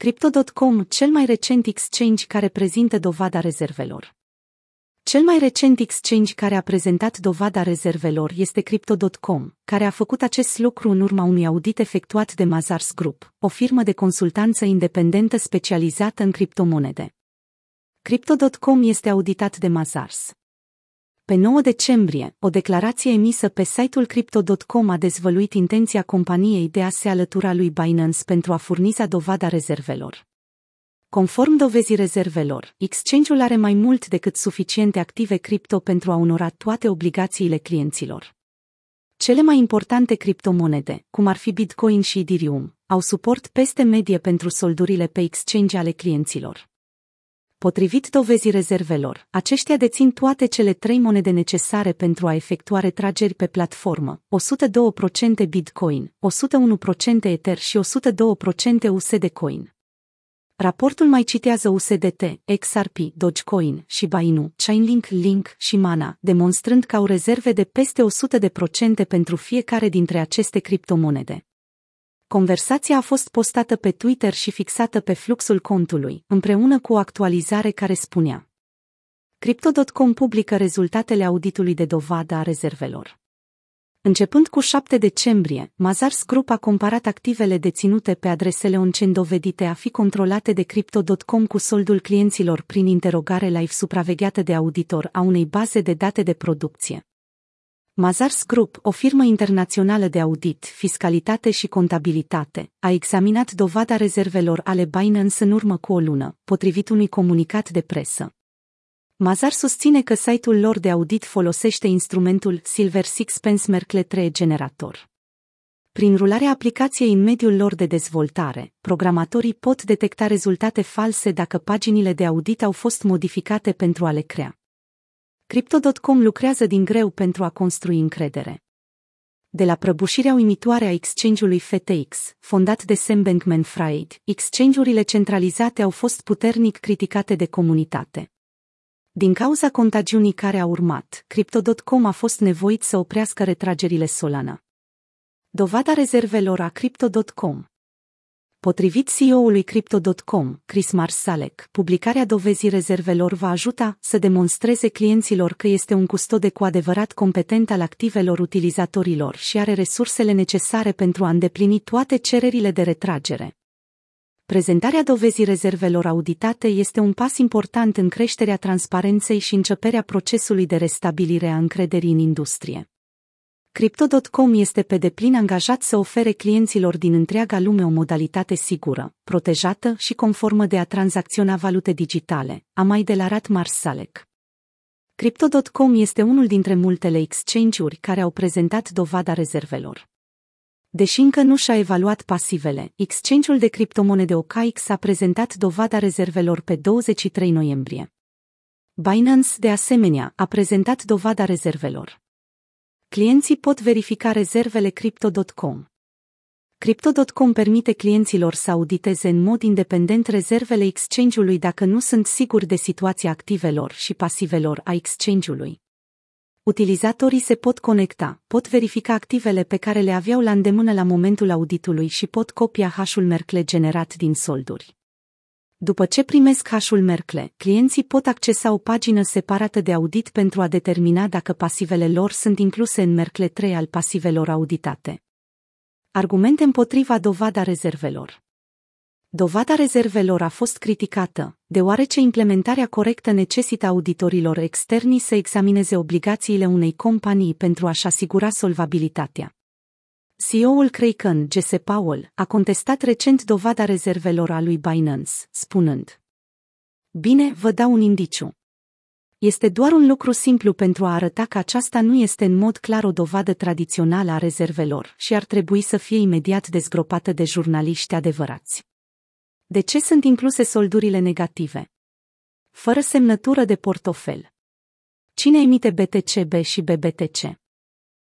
Crypto.com, cel mai recent exchange care prezintă dovada rezervelor. Cel mai recent exchange care a prezentat dovada rezervelor este Crypto.com, care a făcut acest lucru în urma unui audit efectuat de Mazars Group, o firmă de consultanță independentă specializată în criptomonede. Crypto.com este auditat de Mazars. Pe 9 decembrie, o declarație emisă pe site-ul Crypto.com a dezvăluit intenția companiei de a se alătura lui Binance pentru a furniza dovada rezervelor. Conform dovezii rezervelor, exchange-ul are mai mult decât suficiente active cripto pentru a onora toate obligațiile clienților. Cele mai importante criptomonede, cum ar fi Bitcoin și Ethereum, au suport peste medie pentru soldurile pe exchange ale clienților. Potrivit dovezii rezervelor, aceștia dețin toate cele trei monede necesare pentru a efectua retrageri pe platformă, 102% Bitcoin, 101% Ether și 102% USD Coin. Raportul mai citează USDT, XRP, Dogecoin și Bainu, Chainlink, Link și Mana, demonstrând că au rezerve de peste 100% pentru fiecare dintre aceste criptomonede. Conversația a fost postată pe Twitter și fixată pe fluxul contului, împreună cu o actualizare care spunea Crypto.com publică rezultatele auditului de dovadă a rezervelor. Începând cu 7 decembrie, Mazars Group a comparat activele deținute pe adresele on-chain dovedite a fi controlate de Crypto.com cu soldul clienților prin interogare live supravegheată de auditor a unei baze de date de producție. Mazars Group, o firmă internațională de audit, fiscalitate și contabilitate, a examinat dovada rezervelor ale Binance în urmă cu o lună, potrivit unui comunicat de presă. Mazar susține că site-ul lor de audit folosește instrumentul Silver Sixpence Merkle 3 Generator. Prin rularea aplicației în mediul lor de dezvoltare, programatorii pot detecta rezultate false dacă paginile de audit au fost modificate pentru a le crea. Crypto.com lucrează din greu pentru a construi încredere. De la prăbușirea uimitoare a exchange-ului FTX, fondat de Sam Bankman-Fried, exchange-urile centralizate au fost puternic criticate de comunitate. Din cauza contagiunii care a urmat, Crypto.com a fost nevoit să oprească retragerile Solana. Dovada rezervelor a Crypto.com Potrivit CEO-ului Crypto.com, Chris Marsalek, publicarea dovezii rezervelor va ajuta să demonstreze clienților că este un custode cu adevărat competent al activelor utilizatorilor și are resursele necesare pentru a îndeplini toate cererile de retragere. Prezentarea dovezii rezervelor auditate este un pas important în creșterea transparenței și începerea procesului de restabilire a încrederii în industrie. Crypto.com este pe deplin angajat să ofere clienților din întreaga lume o modalitate sigură, protejată și conformă de a tranzacționa valute digitale, a mai delarat Marsalek. Crypto.com este unul dintre multele exchange-uri care au prezentat dovada rezervelor. Deși încă nu și-a evaluat pasivele, exchange-ul de criptomonede OKX a prezentat dovada rezervelor pe 23 noiembrie. Binance, de asemenea, a prezentat dovada rezervelor. Clienții pot verifica rezervele Crypto.com. Crypto.com permite clienților să auditeze în mod independent rezervele exchange-ului dacă nu sunt siguri de situația activelor și pasivelor a exchange-ului. Utilizatorii se pot conecta, pot verifica activele pe care le aveau la îndemână la momentul auditului și pot copia hașul Merkle generat din solduri. După ce primesc hașul Merkle, clienții pot accesa o pagină separată de audit pentru a determina dacă pasivele lor sunt incluse în Merkle 3 al pasivelor auditate. Argumente împotriva dovada rezervelor Dovada rezervelor a fost criticată, deoarece implementarea corectă necesită auditorilor externi să examineze obligațiile unei companii pentru a-și asigura solvabilitatea. CEO-ul Kraken, Jesse Powell, a contestat recent dovada rezervelor a lui Binance, spunând Bine, vă dau un indiciu. Este doar un lucru simplu pentru a arăta că aceasta nu este în mod clar o dovadă tradițională a rezervelor și ar trebui să fie imediat dezgropată de jurnaliști adevărați. De ce sunt incluse soldurile negative? Fără semnătură de portofel. Cine emite BTCB și BBTC?